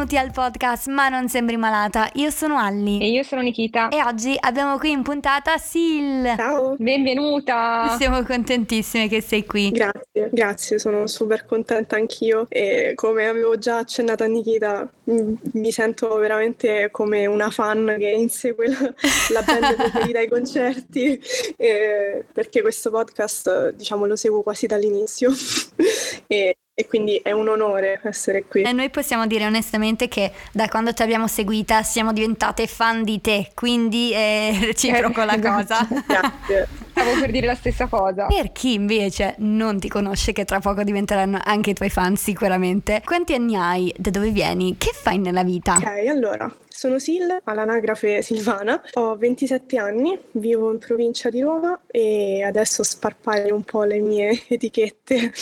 e benvenuti al podcast Ma non sembri malata. Io sono Alli. E io sono Nikita. E oggi abbiamo qui in puntata Sil. Ciao. Benvenuta. Siamo contentissime che sei qui. Grazie, grazie, sono super contenta anch'io e come avevo già accennato a Nikita mi sento veramente come una fan che insegue la, la band preferita ai concerti eh, perché questo podcast diciamo lo seguo quasi dall'inizio e e quindi è un onore essere qui. E noi possiamo dire onestamente che da quando ti abbiamo seguita siamo diventate fan di te, quindi è reciproco la cosa. Grazie. Stavo per dire la stessa cosa. Per chi invece non ti conosce, che tra poco diventeranno anche i tuoi fan sicuramente, quanti anni hai? Da dove vieni? Che fai nella vita? Ok, allora, sono Sil, all'anagrafe Silvana, ho 27 anni, vivo in provincia di Roma e adesso sparpaglio un po' le mie etichette.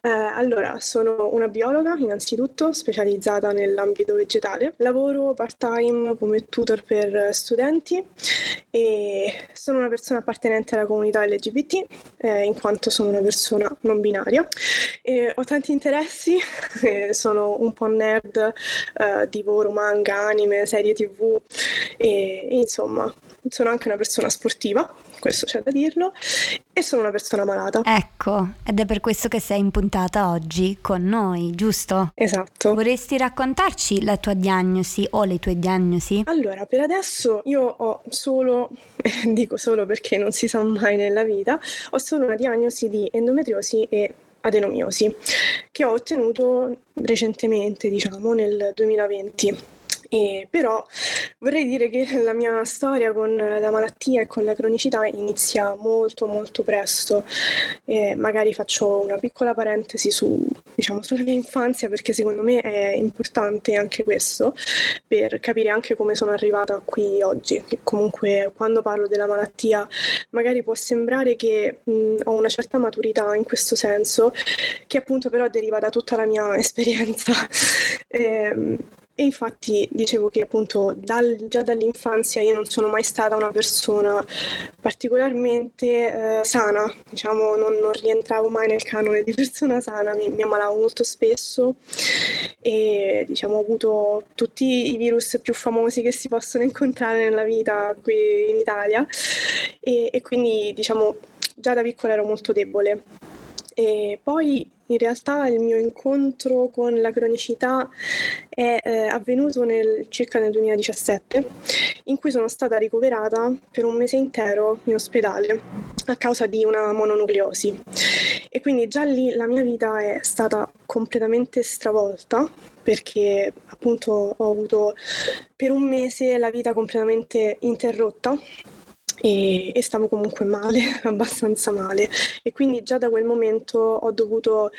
Eh, allora, sono una biologa innanzitutto, specializzata nell'ambito vegetale. Lavoro part-time come tutor per studenti e sono una persona appartenente alla comunità LGBT eh, in quanto sono una persona non binaria. E ho tanti interessi, sono un po' nerd, eh, divoro manga, anime, serie tv e, e insomma sono anche una persona sportiva, questo c'è da dirlo, e sono una persona malata. Ecco, ed è per questo che sei in puntata oggi con noi, giusto? Esatto. Vorresti raccontarci la tua diagnosi o le tue diagnosi? Allora, per adesso io ho solo, dico solo perché non si sa mai nella vita, ho solo una diagnosi di endometriosi e adenomiosi che ho ottenuto recentemente, diciamo nel 2020. E però vorrei dire che la mia storia con la malattia e con la cronicità inizia molto molto presto. E magari faccio una piccola parentesi su, diciamo, sulla mia infanzia perché secondo me è importante anche questo per capire anche come sono arrivata qui oggi. Che comunque quando parlo della malattia magari può sembrare che mh, ho una certa maturità in questo senso, che appunto però deriva da tutta la mia esperienza. e, ehm, e infatti dicevo che appunto dal, già dall'infanzia io non sono mai stata una persona particolarmente eh, sana, diciamo non, non, rientravo mai nel canone di persona sana, mi, mi, ammalavo molto spesso e diciamo ho avuto tutti i virus più famosi che si possono incontrare nella vita qui in Italia e, e quindi diciamo già da piccola ero molto debole. E poi in realtà il mio incontro con la cronicità è eh, avvenuto nel, circa nel 2017, in cui sono stata ricoverata per un mese intero in ospedale a causa di una mononucleosi. E quindi già lì la mia vita è stata completamente stravolta perché appunto ho avuto per un mese la vita completamente interrotta e, e, stavo comunque male, abbastanza male e quindi già da quel momento ho dovuto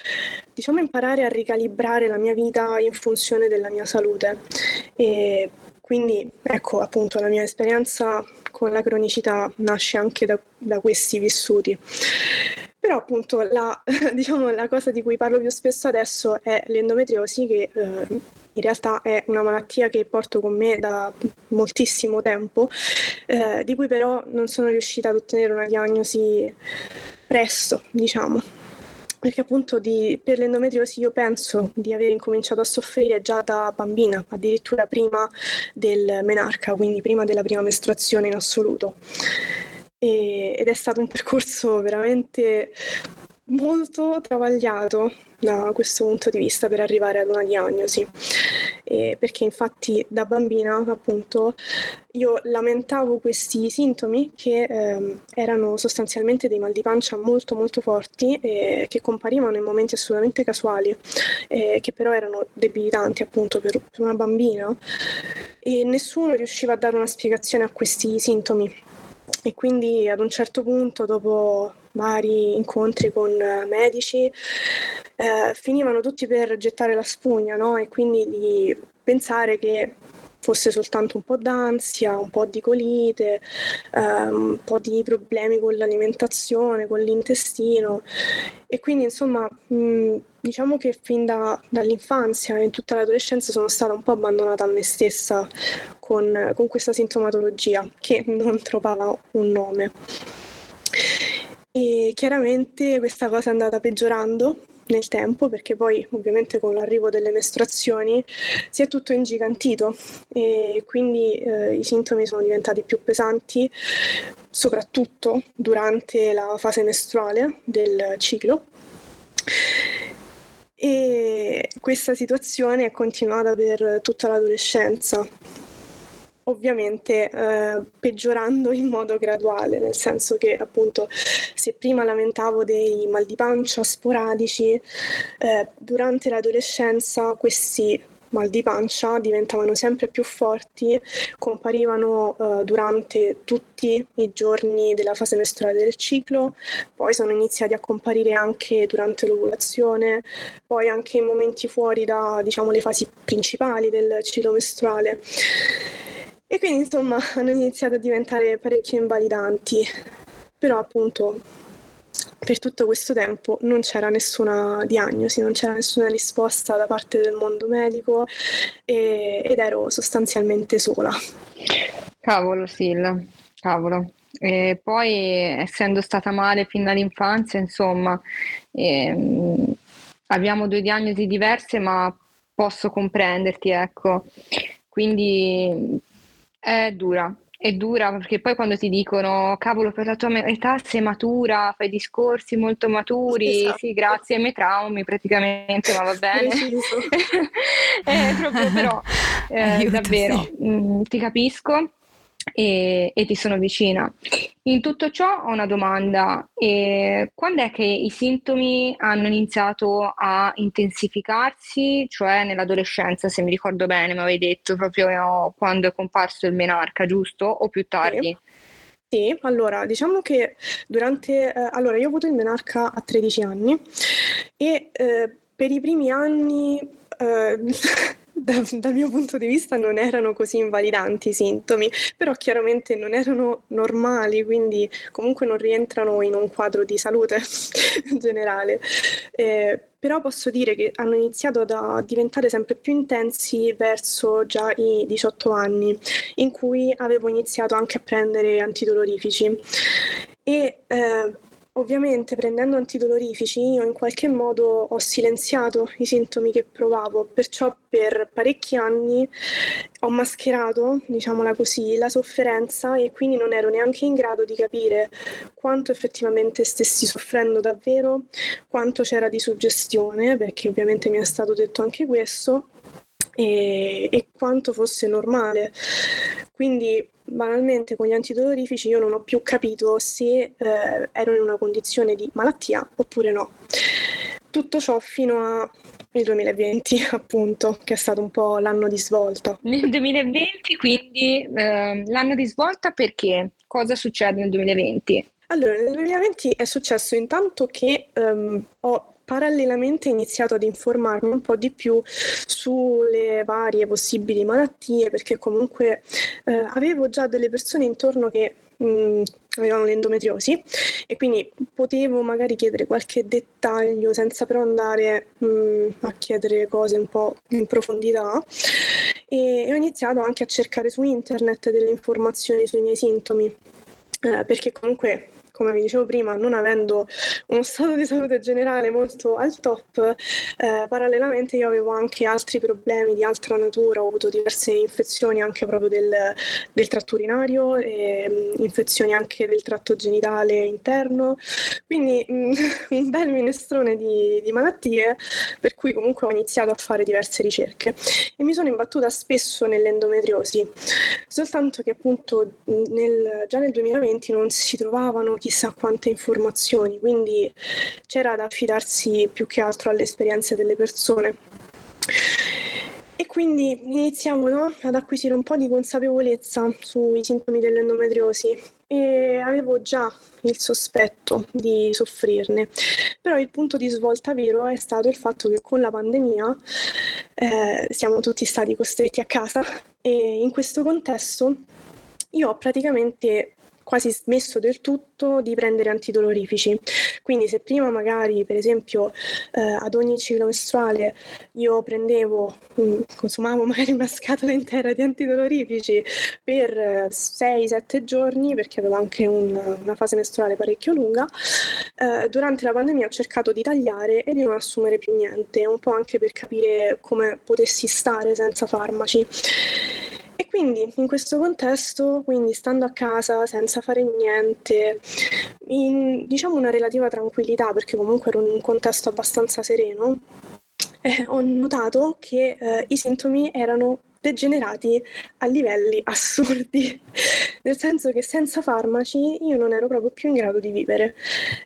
diciamo imparare a ricalibrare la mia vita in funzione della mia salute e quindi ecco appunto la mia esperienza con la cronicità nasce anche da, da questi vissuti. Però appunto la, diciamo, la, cosa di cui parlo più spesso adesso è l'endometriosi che eh, in realtà è una malattia che porto con me da moltissimo tempo, eh, di cui però non sono riuscita ad ottenere una diagnosi presto, diciamo. Perché appunto di, per l'endometriosi io penso di aver incominciato a soffrire già da bambina, addirittura prima del menarca, quindi prima della prima mestruazione in assoluto. E, ed è stato un percorso veramente molto travagliato da questo punto di vista per arrivare ad una diagnosi. Eh, perché infatti da bambina appunto io lamentavo questi sintomi che eh, erano sostanzialmente dei mal di pancia molto molto forti eh, che comparivano in momenti assolutamente casuali eh, che però erano debilitanti appunto per, per una bambina e nessuno riusciva a dare una spiegazione a questi sintomi e quindi ad un certo punto dopo vari incontri con medici eh, finivano tutti per gettare la spugna no? e quindi di pensare che fosse soltanto un po' d'ansia, un po' di colite, eh, un po' di problemi con l'alimentazione, con l'intestino e quindi insomma mh, diciamo che fin da, dall'infanzia e in tutta l'adolescenza sono stata un po' abbandonata a me stessa con, con questa sintomatologia che non trovava un nome. E chiaramente questa cosa è andata peggiorando nel tempo perché poi ovviamente con l'arrivo delle mestruazioni si è tutto ingigantito e quindi eh, i sintomi sono diventati più pesanti soprattutto durante la fase mestruale del ciclo. E questa situazione è continuata per tutta l'adolescenza ovviamente eh, peggiorando in modo graduale, nel senso che appunto se prima lamentavo dei mal di pancia sporadici, eh, durante l'adolescenza questi mal di pancia diventavano sempre più forti, comparivano eh, durante tutti i giorni della fase mestruale del ciclo, poi sono iniziati a comparire anche durante l'ovulazione, poi anche in momenti fuori da diciamo le fasi principali del ciclo mestruale. E quindi insomma hanno iniziato a diventare parecchio invalidanti, però appunto per tutto questo tempo non c'era nessuna diagnosi, non c'era nessuna risposta da parte del mondo medico e, ed ero sostanzialmente sola. Cavolo, Sil, cavolo. E poi essendo stata male fin dall'infanzia, insomma, ehm, abbiamo due diagnosi diverse, ma posso comprenderti, ecco. Quindi è dura, è dura perché poi quando ti dicono cavolo per la tua età sei matura, fai discorsi molto maturi, esatto. sì grazie ai miei traumi praticamente, ma va bene. è proprio però, eh, davvero, mh, mm, ti capisco e, e, ti sono vicina. In tutto ciò ho una domanda, e quando è che i sintomi hanno iniziato a intensificarsi, cioè nell'adolescenza, se mi ricordo bene, mi avevi detto proprio quando è comparso il menarca, giusto? O più tardi? Sì. Sì, allora diciamo che durante, eh, allora io ho avuto il menarca a 13 anni e eh, per i primi anni eh, da, dal mio punto di vista non erano così invalidanti i sintomi, però chiaramente non erano normali, quindi comunque non rientrano in un quadro di salute generale. Eh, però posso dire che hanno iniziato a diventare sempre più intensi verso già i 18 anni, in cui avevo iniziato anche a prendere antidolorifici. E eh, Ovviamente prendendo antidolorifici io in qualche modo ho silenziato i sintomi che provavo, perciò per parecchi anni ho mascherato, diciamola così, la sofferenza e quindi non ero neanche in grado di capire quanto effettivamente stessi soffrendo davvero, quanto c'era di suggestione, perché ovviamente mi è stato detto anche questo, e, e quanto fosse normale. Quindi banalmente con gli antidolorifici io non ho più capito se eh, ero in una condizione di malattia oppure no. Tutto ciò fino al 2020, appunto, che è stato un po' l'anno di svolta. Nel 2020, quindi eh, l'anno di svolta perché? Cosa succede nel 2020? Allora, nel 2020 è successo intanto che um, ho parallelamente ho iniziato ad informarmi un po' di più sulle varie possibili malattie perché comunque eh, avevo già delle persone intorno che mh, mm, avevano l'endometriosi e quindi potevo magari chiedere qualche dettaglio senza però andare mh, mm, a chiedere cose un po' in profondità. E ho iniziato anche a cercare su internet delle informazioni sui miei sintomi eh, perché comunque come vi dicevo prima, non avendo uno stato di salute generale molto al top, eh, parallelamente io avevo anche altri problemi di altra natura, ho avuto diverse infezioni anche proprio del, del tratto urinario, e, mm, infezioni anche del tratto genitale interno, quindi mh, mm, un bel minestrone di, di malattie, per cui comunque ho iniziato a fare diverse ricerche. E mi sono imbattuta spesso nell'endometriosi, soltanto che appunto nel, già nel 2020 non si trovavano chissà quante informazioni, quindi c'era da affidarsi più che altro alle esperienze delle persone. E quindi iniziamo no, ad acquisire un po' di consapevolezza sui sintomi dell'endometriosi e avevo già il sospetto di soffrirne, però il punto di svolta vero è stato il fatto che con la pandemia eh, siamo tutti stati costretti a casa e in questo contesto io ho praticamente quasi smesso del tutto di prendere antidolorifici. Quindi se prima magari, per esempio, eh, ad ogni ciclo mestruale io prendevo, mm, consumavo magari una scatola intera di antidolorifici per 6-7 giorni, perché avevo anche un, una fase mestruale parecchio lunga, eh, durante la pandemia ho cercato di tagliare e di non assumere più niente, un po' anche per capire come potessi stare senza farmaci. E quindi in questo contesto, quindi stando a casa senza fare niente, in diciamo una relativa tranquillità, perché comunque in un contesto abbastanza sereno, eh, ho notato che eh, i sintomi erano degenerati a livelli assurdi, nel senso che senza farmaci io non ero proprio più in grado di vivere.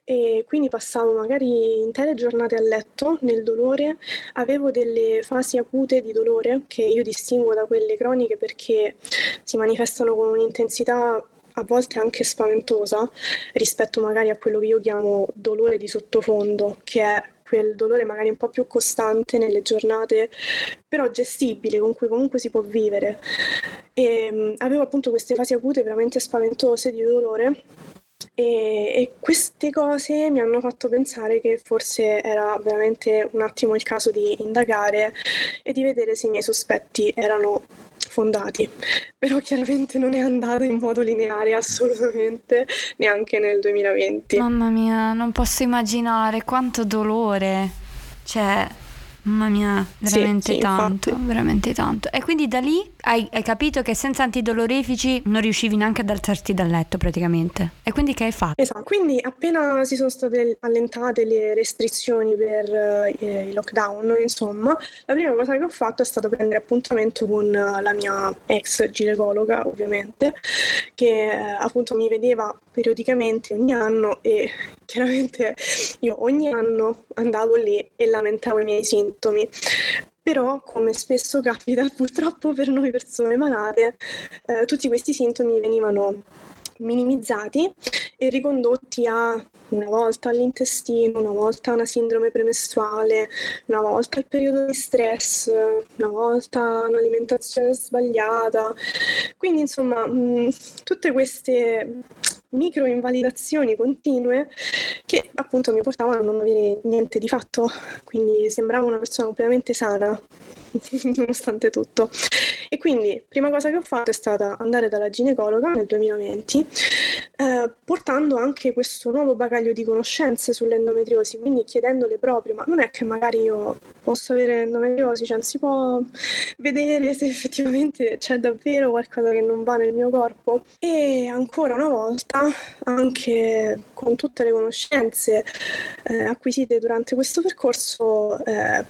E quindi passavo magari intere giornate a letto nel dolore, avevo delle fasi acute di dolore che io distingo da quelle croniche perché si manifestano con un'intensità a volte anche spaventosa rispetto magari a quello che io chiamo dolore di sottofondo, che è quel dolore magari un po' più costante nelle giornate, però gestibile, con cui comunque si può vivere. E mh, avevo appunto queste fasi acute veramente spaventose di dolore e, e, queste cose mi hanno fatto pensare che forse era veramente un attimo il caso di indagare e di vedere se i miei sospetti erano fondati, però chiaramente non è andato in modo lineare assolutamente, neanche nel 2020. Mamma mia, non posso immaginare quanto dolore. Cioè, Mamma mia, veramente sì, sì, tanto, infatti. veramente tanto. E quindi da lì hai, hai, capito che senza antidolorifici non riuscivi neanche ad alzarti dal letto praticamente. E quindi che hai fatto? Esatto, quindi appena si sono state allentate le restrizioni per eh, il lockdown, insomma, la prima cosa che ho fatto è stato prendere appuntamento con la mia ex ginecologa, ovviamente, che eh, appunto mi vedeva periodicamente ogni anno e chiaramente io ogni anno andavo lì e lamentavo i miei sintomi. Però, come spesso capita, purtroppo per noi persone malate, eh, tutti questi sintomi venivano minimizzati e ricondotti a una volta all'intestino, una volta a una sindrome premestruale, una volta al periodo di stress, una volta un'alimentazione sbagliata. Quindi, insomma, mh, tutte queste micro invalidazioni continue che appunto mi portavano a non avere niente di fatto, quindi sembravo una persona completamente sana nonostante tutto. E quindi, prima cosa che ho fatto è stata andare dalla ginecologa nel 2020, eh, portando anche questo nuovo bagaglio di conoscenze sull'endometriosi, quindi chiedendole proprio, ma non è che magari io posso avere endometriosi, cioè si può vedere se effettivamente c'è davvero qualcosa che non va nel mio corpo. E ancora una volta, anche con tutte le conoscenze eh, acquisite durante questo percorso, eh,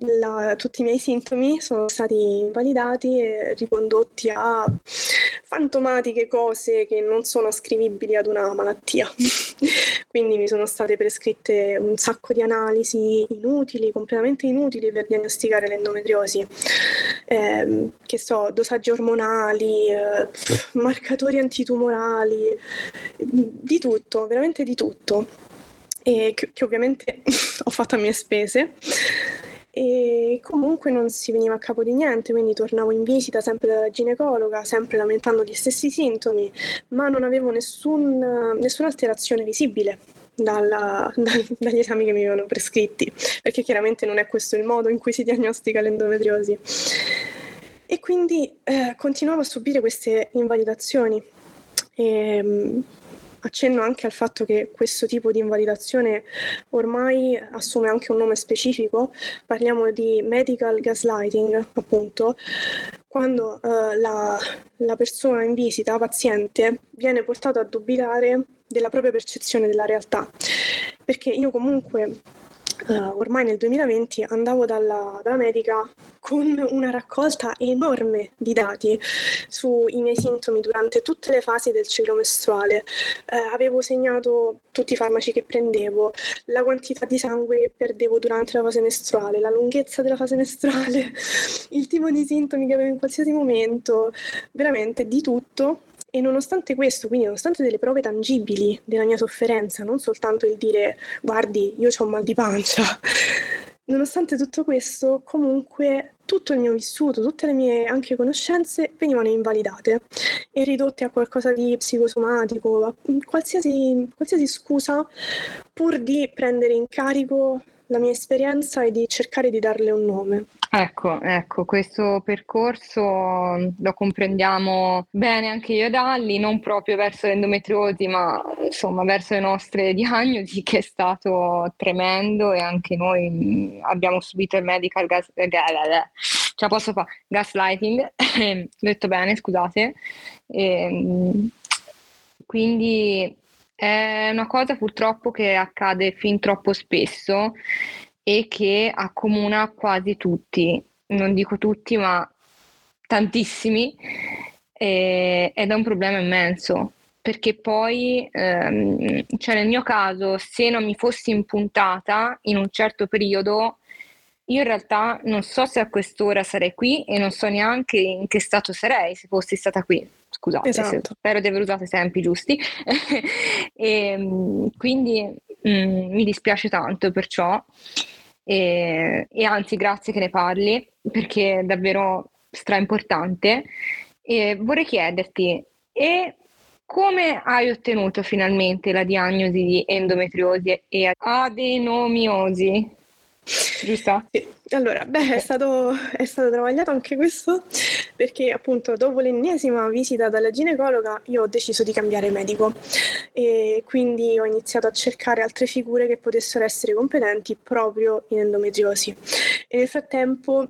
la, tutti i miei sintomi sono stati invalidati e ricondotti a fantomatiche cose che non sono ascrivibili ad una malattia. Quindi mi sono state prescritte un sacco di analisi inutili, completamente inutili per diagnosticare l'endometriosi. Eh, che so, dosaggi ormonali, eh, marcatori antitumorali, di tutto, veramente di tutto. Che, che ovviamente ho fatto a mie spese e comunque non si veniva a capo di niente, quindi tornavo in visita sempre dalla ginecologa, sempre lamentando gli stessi sintomi, ma non avevo nessun, nessuna alterazione visibile. Dalla, dal, dagli esami che mi avevano prescritti, perché chiaramente non è questo il modo in cui si diagnostica l'endometriosi. E quindi eh, continuavo a subire queste invalidazioni. E, ehm, accenno anche al fatto che questo tipo di invalidazione ormai assume anche un nome specifico, parliamo di medical gaslighting, appunto, quando uh, la, la persona in visita, paziente, viene portato a dubitare della propria percezione della realtà. Perché io comunque uh, ormai nel 2020 andavo dalla, dalla, medica con una raccolta enorme di dati sui miei sintomi durante tutte le fasi del ciclo mestruale. Uh, avevo segnato tutti i farmaci che prendevo, la quantità di sangue che perdevo durante la fase mestruale, la lunghezza della fase mestruale, il tipo di sintomi che avevo in qualsiasi momento, veramente di tutto e nonostante questo, quindi nonostante delle prove tangibili della mia sofferenza, non soltanto il dire guardi, io ho mal di pancia, nonostante tutto questo, comunque tutto il mio vissuto, tutte le mie anche conoscenze venivano invalidate e ridotte a qualcosa di psicosomatico, a qualsiasi, qualsiasi scusa pur di prendere in carico la mia esperienza e di cercare di darle un nome. Ecco, ecco, questo percorso lo comprendiamo bene anche io e Dalli, non proprio verso l'endometriosi, ma insomma verso le nostre diagnosi, che è stato tremendo e anche noi abbiamo subito il medical gas, la posso fare, gaslighting, detto bene, scusate. E, ehm, quindi è una cosa purtroppo che accade fin troppo spesso e che accomuna quasi tutti, non dico tutti, ma tantissimi, e, ed è un problema immenso. Perché poi, ehm, cioè nel mio caso, se non mi fossi impuntata in un certo periodo, io in realtà non so se a quest'ora sarei qui e non so neanche in che stato sarei se fossi stata qui. Scusate, esatto. spero di aver usato esempi giusti. e, ehm, quindi mh, mm, mi dispiace tanto perciò. E, e, anzi, grazie che ne parli perché è davvero stra importante. E vorrei chiederti, e come hai ottenuto finalmente la diagnosi di endometriosi e adenomiosi? Giusto? Sì. Allora, beh, è stato, è stato travagliato anche questo perché appunto dopo l'ennesima visita dalla ginecologa io ho deciso di cambiare medico e quindi ho iniziato a cercare altre figure che potessero essere competenti proprio in endometriosi. E nel frattempo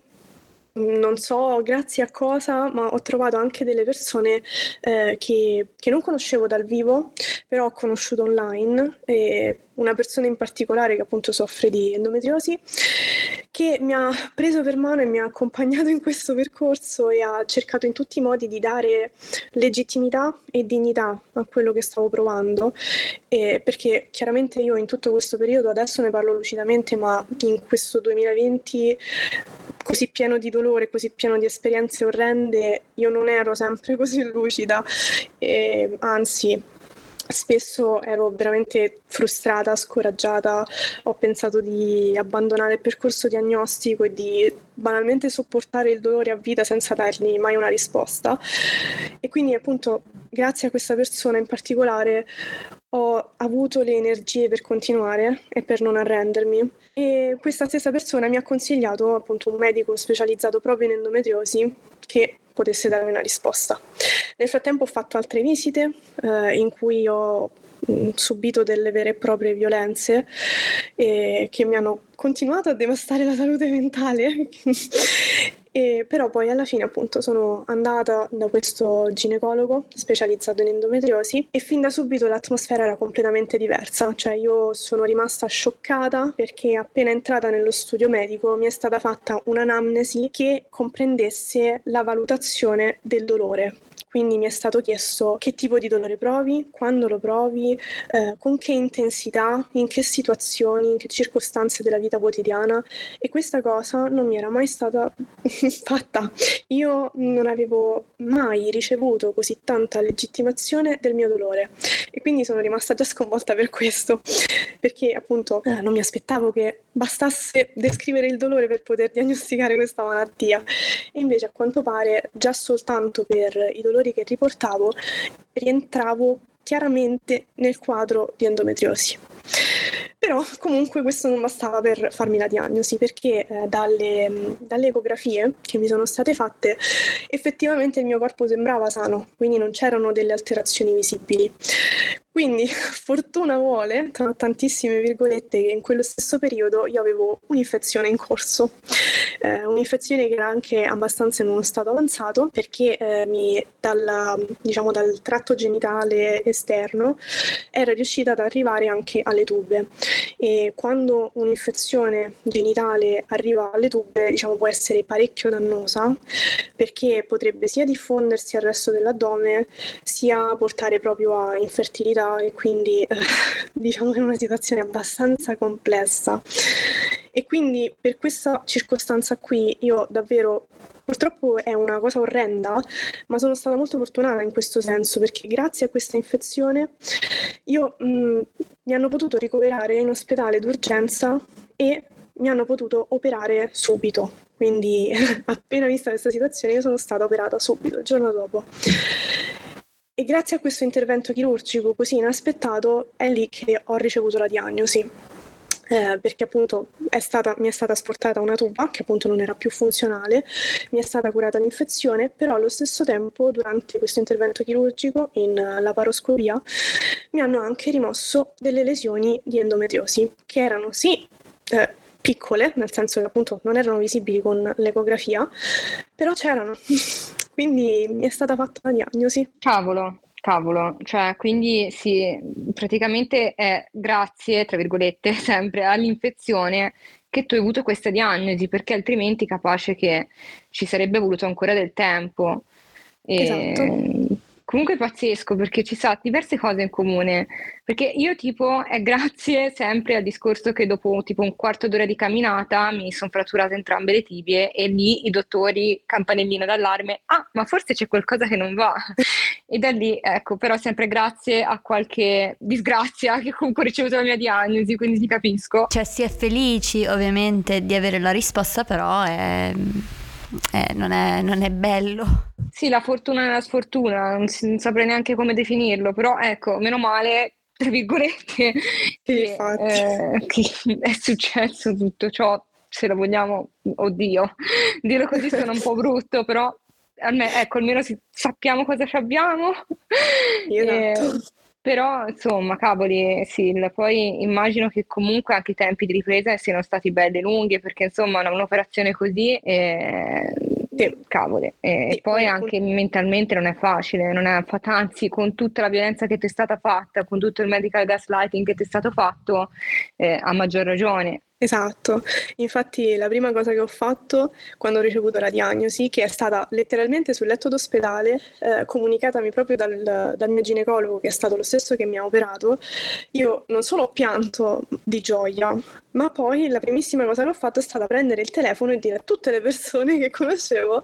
non so grazie a cosa, ma ho trovato anche delle persone eh, che, che, non conoscevo dal vivo, però ho conosciuto online, e una persona in particolare che appunto soffre di endometriosi, che mi ha preso per mano e mi ha accompagnato in questo percorso e ha cercato in tutti i modi di dare legittimità e dignità a quello che stavo provando, e perché chiaramente io in tutto questo periodo, adesso ne parlo lucidamente, ma in questo 2020 così pieno di dolore, così pieno di esperienze orrende, io non ero sempre così lucida, e, anzi spesso ero veramente frustrata, scoraggiata, ho pensato di abbandonare il percorso diagnostico e di banalmente sopportare il dolore a vita senza dargli mai una risposta. E quindi appunto grazie a questa persona in particolare ho avuto le energie per continuare e per non arrendermi. E questa stessa persona mi ha consigliato appunto un medico specializzato proprio in endometriosi che potesse darmi una risposta. Nel frattempo ho fatto altre visite eh, in cui ho mh, subito delle vere e proprie violenze eh, che mi hanno continuato a devastare la salute mentale E però poi alla fine appunto sono andata da questo ginecologo specializzato in endometriosi e fin da subito l'atmosfera era completamente diversa, cioè io sono rimasta scioccata perché appena entrata nello studio medico mi è stata fatta un'anamnesi che comprendesse la valutazione del dolore quindi mi è stato chiesto che tipo di dolore provi, quando lo provi, eh, con che intensità, in che situazioni, in che circostanze della vita quotidiana. E questa cosa non mi era mai stata fatta. Io non avevo mai ricevuto così tanta legittimazione del mio dolore. E quindi sono rimasta già sconvolta per questo, perché appunto eh, non mi aspettavo che bastasse descrivere il dolore per poter diagnosticare questa malattia. E invece a quanto pare già soltanto per i dolori che riportavo rientravo chiaramente nel quadro di endometriosi. Però comunque questo non bastava per farmi la diagnosi perché eh, dalle, dalle, ecografie che mi sono state fatte effettivamente il mio corpo sembrava sano, quindi non c'erano delle alterazioni visibili. Quindi fortuna vuole, tra tantissime virgolette, che in quello stesso periodo io avevo un'infezione in corso, eh, un'infezione che era anche abbastanza in uno stato avanzato perché eh, mi, dalla, diciamo, dal tratto genitale esterno era riuscita ad arrivare anche alle tube. E quando un'infezione genitale arriva alle tube diciamo, può essere parecchio dannosa perché potrebbe sia diffondersi al resto dell'addome sia portare proprio a infertilità e quindi diciamo in una situazione abbastanza complessa. E quindi per questa circostanza qui io davvero Purtroppo è una cosa orrenda, ma sono stata molto fortunata in questo senso perché grazie a questa infezione io mh, mi hanno potuto ricoverare in ospedale d'urgenza e mi hanno potuto operare subito. Quindi appena vista questa situazione io sono stata operata subito, il giorno dopo. E grazie a questo intervento chirurgico così inaspettato è lì che ho ricevuto la diagnosi eh, perché appunto è stata, mi è stata asportata una tuba che appunto non era più funzionale, mi è stata curata l'infezione, però allo stesso tempo durante questo intervento chirurgico in laparoscopia mi hanno anche rimosso delle lesioni di endometriosi che erano sì eh, piccole, nel senso che appunto non erano visibili con l'ecografia, però c'erano. Quindi mi è stata fatta la diagnosi. Cavolo, Cavolo, cioè quindi sì, praticamente è grazie, tra virgolette, sempre all'infezione che tu hai avuto questa diagnosi, perché altrimenti capace che ci sarebbe voluto ancora del tempo. E, esatto. Comunque è pazzesco perché ci sa diverse cose in comune, perché io tipo è grazie sempre al discorso che dopo tipo un quarto d'ora di camminata mi sono fratturate entrambe le tibie e lì i dottori campanellino d'allarme, ah ma forse c'è qualcosa che non va e da lì ecco però sempre grazie a qualche disgrazia che comunque ho ricevuto la mia diagnosi, quindi ti capisco. Cioè si è felici ovviamente di avere la risposta però è eh, non, è, non, è, bello. Sì, la fortuna e la sfortuna, non, si, non, saprei neanche come definirlo, però ecco, meno male, tra virgolette, che, eh, che è successo tutto ciò, se lo vogliamo, oddio, dirlo così sono un po' brutto, però almeno, ecco, almeno si, sappiamo cosa ci abbiamo. Esatto. Però, insomma, cavoli, sì, poi immagino che comunque anche i tempi di ripresa siano stati belli lunghi, perché insomma un'operazione così, eh, sì, cavoli, e sì, poi anche mentalmente non è facile, non è, anzi con tutta la violenza che ti è stata fatta, con tutto il medical gaslighting che ti è stato fatto, eh, a maggior ragione. Esatto, infatti la prima cosa che ho fatto quando ho ricevuto la diagnosi, che è stata letteralmente sul letto d'ospedale, eh, comunicatami proprio dal, dal, mio ginecologo, che è stato lo stesso che mi ha operato, io non solo ho pianto di gioia, ma poi la primissima cosa che ho fatto è stata prendere il telefono e dire a tutte le persone che conoscevo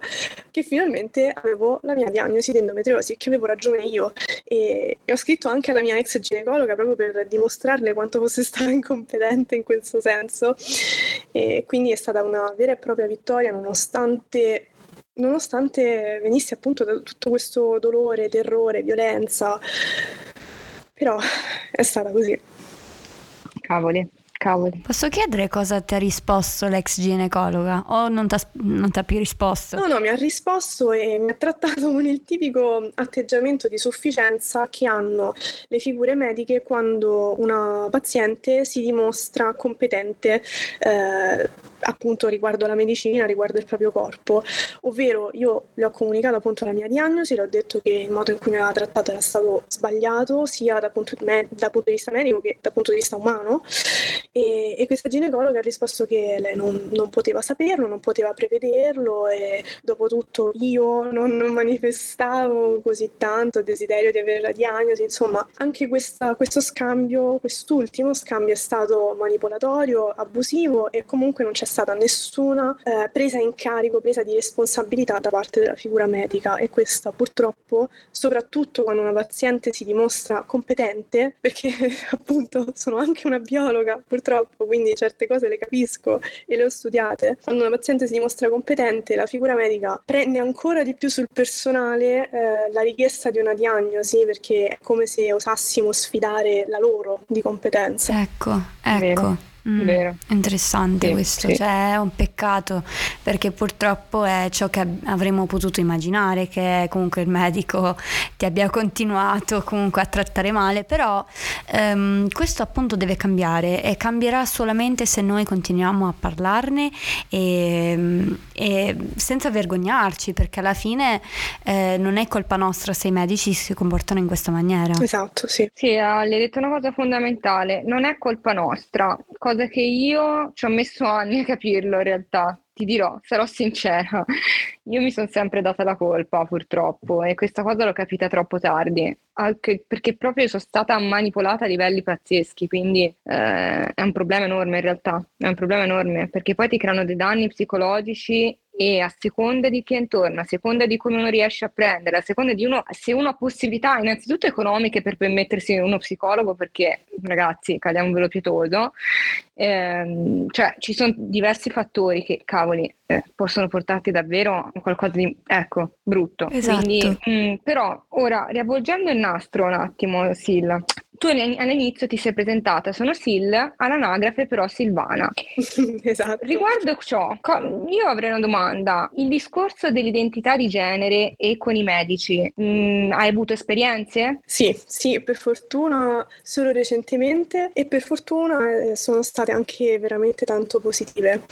che finalmente avevo la mia diagnosi di endometriosi, che avevo ragione io. E, e ho scritto anche alla mia ex ginecologa proprio per dimostrarle quanto fosse stata incompetente in questo senso. E quindi è stata una vera e propria vittoria nonostante nonostante venisse appunto da tutto questo dolore, terrore, violenza, però è stata così. Cavoli, Cavoli. Posso chiedere cosa ti ha risposto l'ex ginecologa o non ti ha più risposto? No, no, mi ha risposto e mi ha trattato con il tipico atteggiamento di sufficienza che hanno le figure mediche quando una paziente si dimostra competente. Eh, appunto riguardo la medicina, riguardo il proprio corpo, ovvero io le ho comunicato appunto la mia diagnosi, le ho detto che il modo in cui mi aveva trattato era stato sbagliato sia dal punto di, me- dal punto di vista medico che dal punto di vista umano. E, e questa ginecologa ha risposto che lei non, non, poteva saperlo, non poteva prevederlo e dopo tutto io non, non manifestavo così tanto il desiderio di avere la diagnosi, insomma anche questa, questo scambio, quest'ultimo scambio è stato manipolatorio, abusivo e comunque non c'è stata nessuna eh, presa in carico, presa di responsabilità da parte della figura medica e questa purtroppo, soprattutto quando una paziente si dimostra competente, perché appunto sono anche una biologa purtroppo, quindi certe cose le capisco e le ho studiate, quando una paziente si dimostra competente, la figura medica prende ancora di più sul personale eh, la richiesta di una diagnosi perché è come se osassimo sfidare la loro di competenza. Ecco, ecco. Vero. Mm, Vero. Interessante sì, questo, sì. Cioè, è un peccato perché purtroppo è ciò che avremmo potuto immaginare che comunque il medico ti abbia continuato comunque a trattare male, però um, questo appunto deve cambiare e cambierà solamente se noi continuiamo a parlarne e, e senza vergognarci perché alla fine eh, non è colpa nostra se i medici si comportano in questa maniera. Esatto, sì. Sì, hai detto una cosa fondamentale, non è colpa nostra cosa che io ci ho messo anni a capirlo in realtà. Ti dirò, sarò sincera, io mi sono sempre data la colpa purtroppo e questa cosa l'ho capita troppo tardi, anche perché proprio sono stata manipolata a livelli pazzeschi, quindi eh, è un problema enorme in realtà, è un problema enorme perché poi ti creano dei danni psicologici e a seconda di chi è intorno, a seconda di come uno riesce a prendere, a seconda di uno, se uno ha possibilità innanzitutto economiche per permettersi uno psicologo, perché ragazzi, cadiamo velo pietoso, ehm, cioè ci sono diversi fattori che, cavoli, eh, possono portarti davvero a qualcosa di, ecco, brutto. Esatto. Quindi, mh, mm, però, ora, riavvolgendo il nastro un attimo, Silla, tu all'inizio ti sei presentata, sono Sil, all'anagrafe però Silvana. esatto. Riguardo ciò, io avrei una domanda. Il discorso dell'identità di genere e con i medici, mh, mm, hai avuto esperienze? Sì, sì, per fortuna solo recentemente e per fortuna eh, sono state anche veramente tanto positive.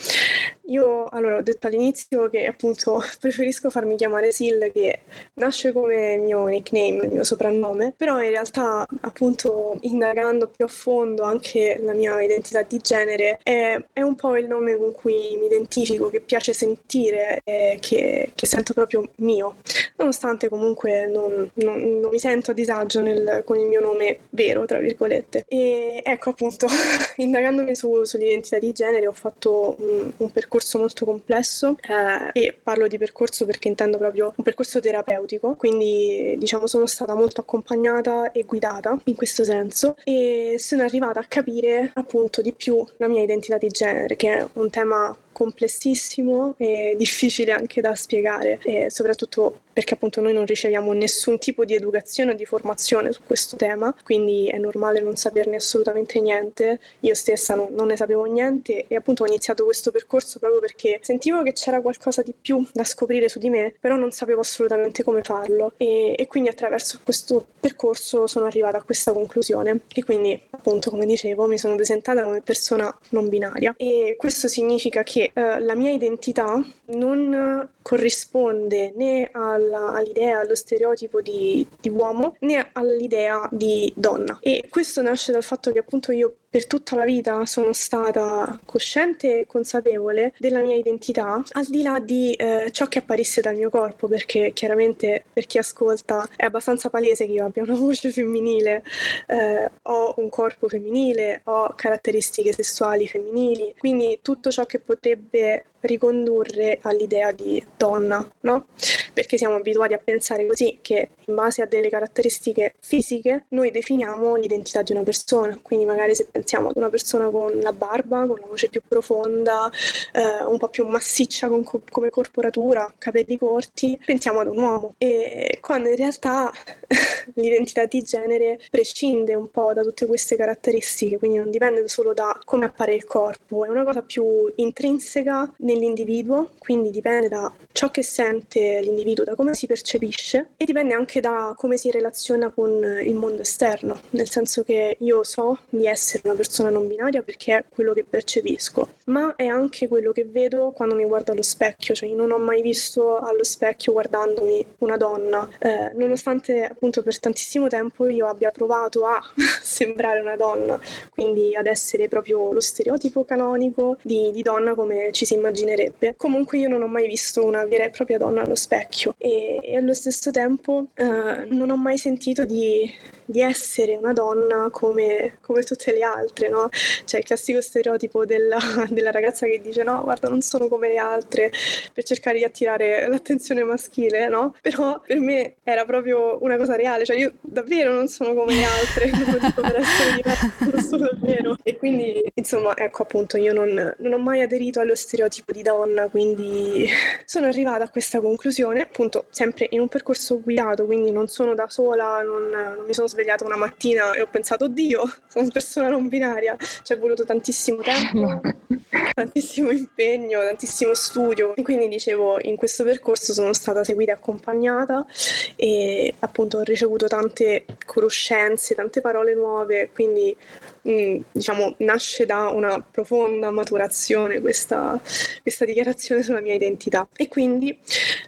Io allora ho detto all'inizio che appunto preferisco farmi chiamare Sil che nasce come mio nickname, il mio soprannome, però in realtà appunto indagando più a fondo anche la mia identità di genere è, è un po' il nome con cui mi identifico, che piace sentire e che, che sento proprio mio, nonostante comunque non, non, non mi sento a disagio nel, con il mio nome vero, tra virgolette. E ecco appunto, indagandomi su, sull'identità di genere ho fatto un, un percorso molto complesso eh, e parlo di percorso perché intendo proprio un percorso terapeutico, quindi diciamo sono stata molto accompagnata e guidata in questo senso. E sono arrivata a capire appunto di più la mia identità di genere, che è un tema complessissimo e difficile anche da spiegare, e soprattutto perché appunto noi non riceviamo nessun tipo di educazione o di formazione su questo tema, quindi è normale non saperne assolutamente niente. Io stessa non, non ne sapevo niente e appunto ho iniziato questo percorso proprio perché sentivo che c'era qualcosa di più da scoprire su di me, però non sapevo assolutamente come farlo. E, e quindi attraverso questo percorso sono arrivata a questa conclusione. E quindi appunto come dicevo mi sono presentata come persona non binaria. E questo significa che eh, la mia identità non corrisponde né alla, all'idea, allo stereotipo di, di, uomo né all'idea di donna. E questo nasce dal fatto che appunto io per tutta la vita sono stata cosciente e consapevole della mia identità, al di là di eh, ciò che apparisse dal mio corpo, perché chiaramente per chi ascolta è abbastanza palese che io abbia una voce femminile, eh, ho un corpo femminile, ho caratteristiche sessuali femminili, quindi tutto ciò che potrebbe ricondurre all'idea di donna, no? Perché siamo abituati a pensare così che in base a delle caratteristiche fisiche noi definiamo l'identità di una persona, quindi magari se pensiamo ad una persona con la barba, con la voce più profonda, eh, un po' più massiccia con co- come corporatura, capelli corti, pensiamo ad un uomo. E quando in realtà l'identità di genere prescinde un po' da tutte queste caratteristiche, quindi non dipende solo da come appare il corpo, è una cosa più intrinseca nell'individuo, quindi dipende da ciò che sente l'individuo, da come si percepisce e dipende anche da come si relaziona con il mondo esterno, nel senso che io so di essere una persona non binaria perché è quello che percepisco, ma è anche quello che vedo quando mi guardo allo specchio, cioè io non ho mai visto allo specchio guardandomi una donna, eh, nonostante appunto per tantissimo tempo io abbia provato a sembrare una donna, quindi ad essere proprio lo stereotipo canonico di, di donna come ci si immaginerebbe. Comunque io non ho mai visto una vera e propria donna allo specchio e, e allo stesso tempo eh, non ho mai sentito di di essere una donna come, come tutte le altre, no? Cioè il classico stereotipo della, della, ragazza che dice no, guarda, non sono come le altre per cercare di attirare l'attenzione maschile, no? Però per me era proprio una cosa reale, cioè io davvero non sono come le altre, non per essere diversa, lo sono davvero. E quindi, insomma, ecco appunto, io non, non ho mai aderito allo stereotipo di donna, quindi sono arrivata a questa conclusione, appunto, sempre in un percorso guidato, quindi non sono da sola, non, non mi sono svegliata una mattina e ho pensato, oddio, sono una persona non binaria. Ci è voluto tantissimo tempo, tantissimo impegno, tantissimo studio. E quindi dicevo, in questo percorso sono stata seguita e accompagnata e appunto ho ricevuto tante conoscenze, tante parole nuove, quindi Mm, diciamo, nasce da una profonda maturazione questa, questa, dichiarazione sulla mia identità. E quindi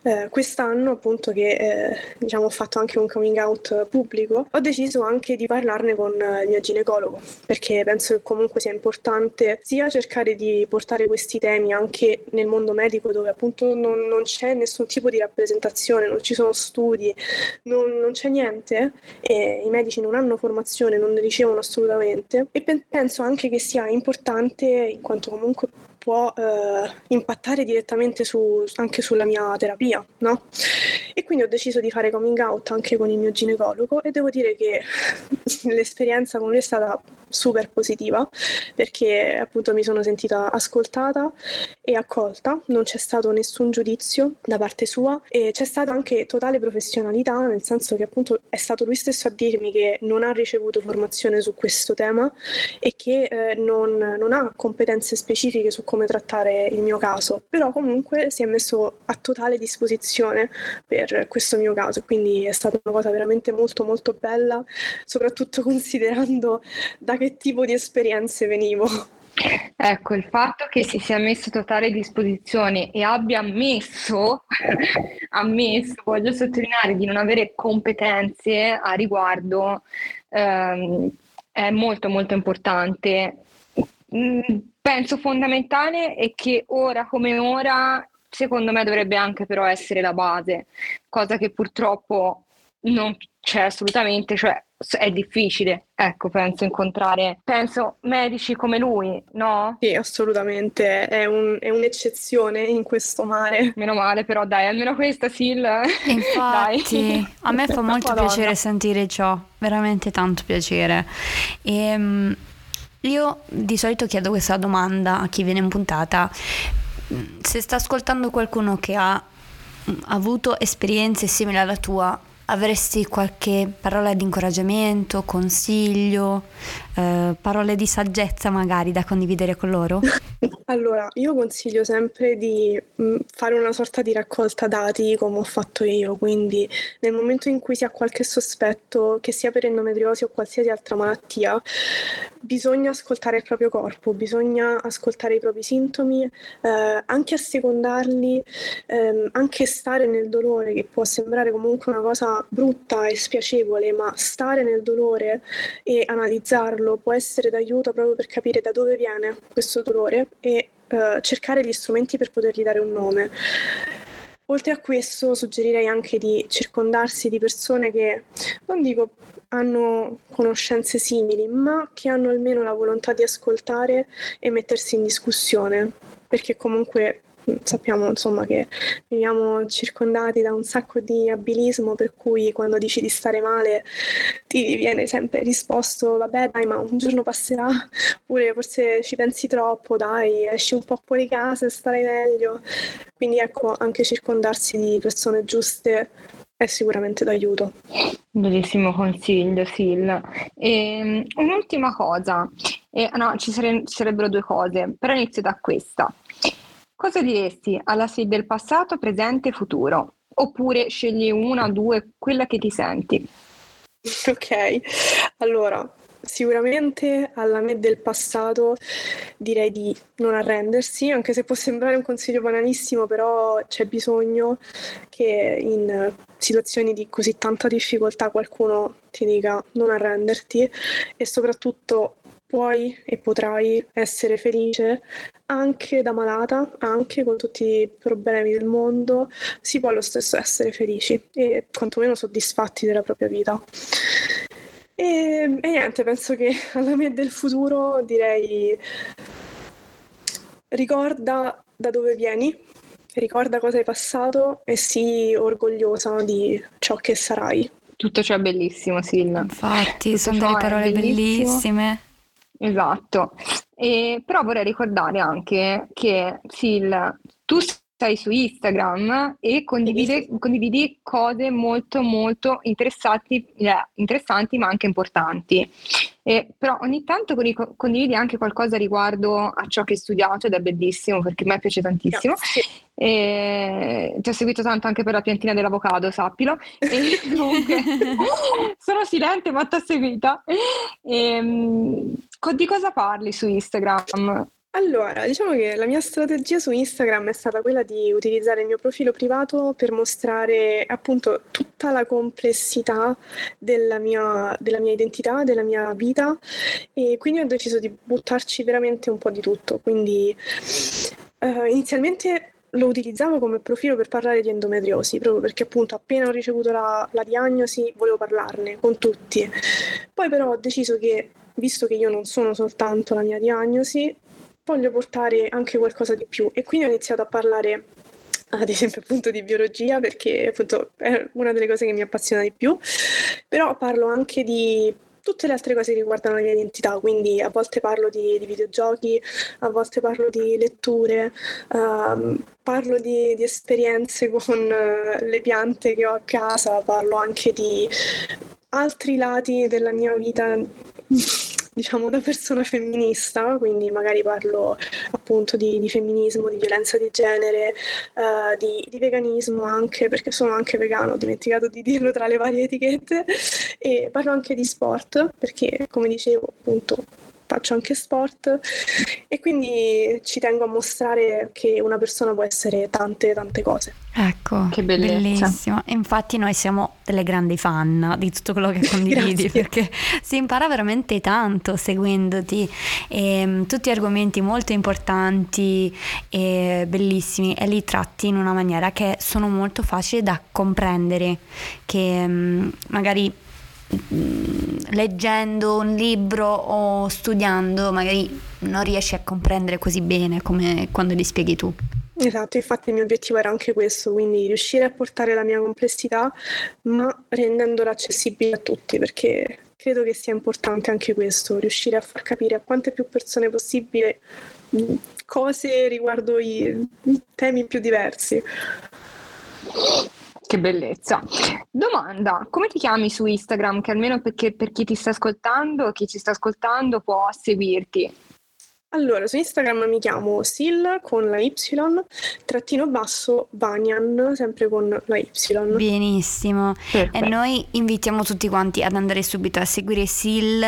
eh, quest'anno, appunto, che eh, diciamo, ho fatto anche un coming out pubblico, ho deciso anche di parlarne con il mio ginecologo, perché penso che comunque sia importante sia cercare di portare questi temi anche nel mondo medico, dove appunto non, non c'è nessun tipo di rappresentazione, non ci sono studi, non, non c'è niente, e i medici non hanno formazione, non ne ricevono assolutamente e penso anche che sia importante, in quanto comunque può eh, impattare direttamente su, anche sulla mia terapia, no? E quindi ho deciso di fare coming out anche con il mio ginecologo e devo dire che l'esperienza con lui è stata super positiva perché appunto mi sono sentita ascoltata e accolta, non c'è stato nessun giudizio da parte sua e c'è stata anche totale professionalità, nel senso che appunto è stato lui stesso a dirmi che non ha ricevuto formazione su questo tema e che eh, non, non ha competenze specifiche su come trattare il mio caso, però comunque si è messo a totale disposizione per questo mio caso, quindi è stata una cosa veramente molto molto bella, soprattutto considerando da che tipo di esperienze venivo. Ecco, il fatto che si sia messo a totale disposizione e abbia ammesso, ammesso, voglio sottolineare, di non avere competenze a riguardo, ehm, è molto molto importante. Mm, penso fondamentale è che ora come ora, secondo me dovrebbe anche però essere la base, cosa che purtroppo non c'è assolutamente, cioè è difficile, ecco, penso incontrare, penso medici come lui, no? Sì, assolutamente, è, un, è un'eccezione in questo mare. Meno male, però dai, almeno questa Sil. Infatti, a me fa molto Madonna. piacere sentire ciò, veramente tanto piacere. E, ehm, io di solito chiedo questa domanda a chi viene in puntata. Se sta ascoltando qualcuno che ha avuto esperienze simili alla tua, avresti qualche parola di incoraggiamento, consiglio, eh, parole di saggezza magari da condividere con loro? Allora, io consiglio sempre di mm, fare una sorta di raccolta dati come ho fatto io, quindi nel momento in cui si ha qualche sospetto, che sia per endometriosi o qualsiasi altra malattia, bisogna ascoltare il proprio corpo, bisogna ascoltare i propri sintomi, eh, anche assecondarli, ehm, anche stare nel dolore, che può sembrare comunque una cosa brutta e spiacevole, ma stare nel dolore e analizzarlo può essere d'aiuto proprio per capire da dove viene questo dolore e eh, cercare gli strumenti per potergli dare un nome. Oltre a questo suggerirei anche di circondarsi di persone che, non dico hanno conoscenze simili, ma che hanno almeno la volontà di ascoltare e mettersi in discussione, perché comunque sappiamo insomma che viviamo circondati da un sacco di abilismo per cui quando dici di stare male ti viene sempre risposto vabbè dai ma un giorno passerà oppure forse ci pensi troppo dai esci un po' fuori casa e starai meglio quindi ecco anche circondarsi di persone giuste è sicuramente d'aiuto. Bellissimo consiglio, Sil. Ehm, un'ultima cosa, eh, no, ci, sare- ci sarebbero due cose, però inizio da questa. Cosa diresti alla Sil del passato, presente e futuro? Oppure scegli una, due, quella che ti senti? Ok, allora sicuramente alla me del passato direi di non arrendersi, anche se può sembrare un consiglio banalissimo, però c'è bisogno che in situazioni di così tanta difficoltà qualcuno ti dica non arrenderti e soprattutto puoi e potrai essere felice anche da malata, anche con tutti i problemi del mondo, si può lo stesso essere felici e quantomeno soddisfatti della propria vita. E, e niente, penso che alla me del futuro direi ricorda da dove vieni, ricorda cosa hai passato e sii orgogliosa di ciò che sarai. Tutto ciò è bellissimo, Sil. Infatti, Tutto sono delle parole bellissime. Esatto. E, però vorrei ricordare anche che Sil, tu sei su Instagram e condividi, condividi cose molto molto interessanti, eh, interessanti ma anche importanti. Eh, però ogni tanto condividi anche qualcosa riguardo a ciò che hai studiato ed è bellissimo perché a me piace tantissimo. E, ti ho seguito tanto anche per la piantina dell'avocado, sappilo. E, comunque sono silente ma ti ho seguita. E, di cosa parli su Instagram? Allora, diciamo che la mia strategia su Instagram è stata quella di utilizzare il mio profilo privato per mostrare appunto tutta la complessità della mia, della mia identità, della mia vita e quindi ho deciso di buttarci veramente un po' di tutto. Quindi eh, inizialmente lo utilizzavo come profilo per parlare di endometriosi, proprio perché appunto appena ho ricevuto la, la diagnosi volevo parlarne con tutti. Poi però ho deciso che, visto che io non sono soltanto la mia diagnosi, voglio portare anche qualcosa di più. E quindi ho iniziato a parlare ad esempio appunto di biologia perché appunto è una delle cose che mi appassiona di più, però parlo anche di tutte le altre cose che riguardano la mia identità, quindi a volte parlo di, di videogiochi, a volte parlo di letture, um, parlo di, di, esperienze con uh, le piante che ho a casa, parlo anche di altri lati della mia vita diciamo da persona femminista, quindi magari parlo appunto di, di femminismo, di violenza di genere, uh, di, di, veganismo anche, perché sono anche vegano, ho dimenticato di dirlo tra le varie etichette, e parlo anche di sport, perché come dicevo appunto faccio anche sport e quindi ci tengo a mostrare che una persona può essere tante tante cose. Ecco, che bellissimo. Infatti noi siamo delle grandi fan di tutto quello che condividi perché si impara veramente tanto seguendoti e ehm, tutti argomenti molto importanti e bellissimi e li tratti in una maniera che sono molto facili da comprendere che mm, magari Mm, leggendo un libro o studiando magari non riesci a comprendere così bene come quando li spieghi tu. Esatto, infatti il mio obiettivo era anche questo, quindi riuscire a portare la mia complessità ma rendendola accessibile a tutti, perché credo che sia importante anche questo, riuscire a far capire a quante più persone possibile mm, cose riguardo i temi più diversi. Che bellezza. Domanda, come ti chiami su Instagram? Che almeno perché, per chi ti sta ascoltando, chi ci sta ascoltando può seguirti. Allora, su Instagram mi chiamo Sil con la Y, trattino basso Banyan, sempre con la Y. Benissimo. Perfetto. E noi invitiamo tutti quanti ad andare subito a seguire Sil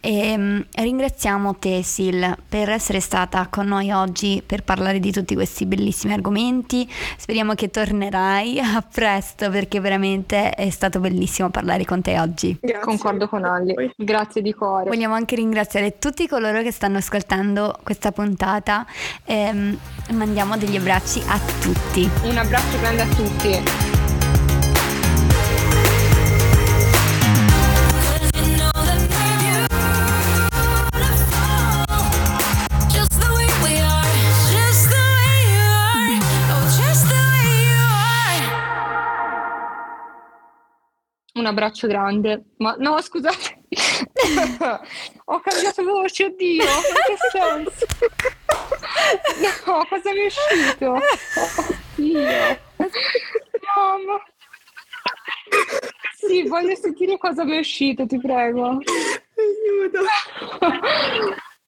e um, ringraziamo te Sil per essere stata con noi oggi per parlare di tutti questi bellissimi argomenti. Speriamo che tornerai a presto perché veramente è stato bellissimo parlare con te oggi. Grazie. Concordo con Ali. Grazie di cuore. Vogliamo anche ringraziare tutti coloro che stanno ascoltando questa puntata. Ehm, mandiamo degli abbracci a tutti. Un abbraccio grande a tutti. Un abbraccio grande. Ma no, scusate. Ho cambiato voce, oddio, in che senso? No, cosa mi è uscito? Oddio. Mamma. Sì, voglio sentire cosa mi è uscito, ti prego. Aiuto.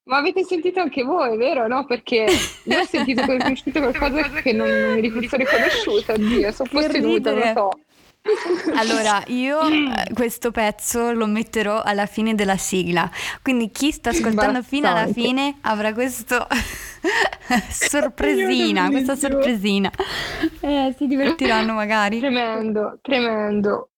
Ma avete sentito anche voi, vero? No? Perché io ho sentito che è uscito qualcosa che non mi sono riconosciuta, oddio, sono posseduta, lo so. Allora, io eh, questo pezzo lo metterò alla fine della sigla, quindi chi sta ascoltando fino alla fine avrà questo sorpresina, questa sorpresina. Eh, si divertiranno magari. Tremendo, tremendo.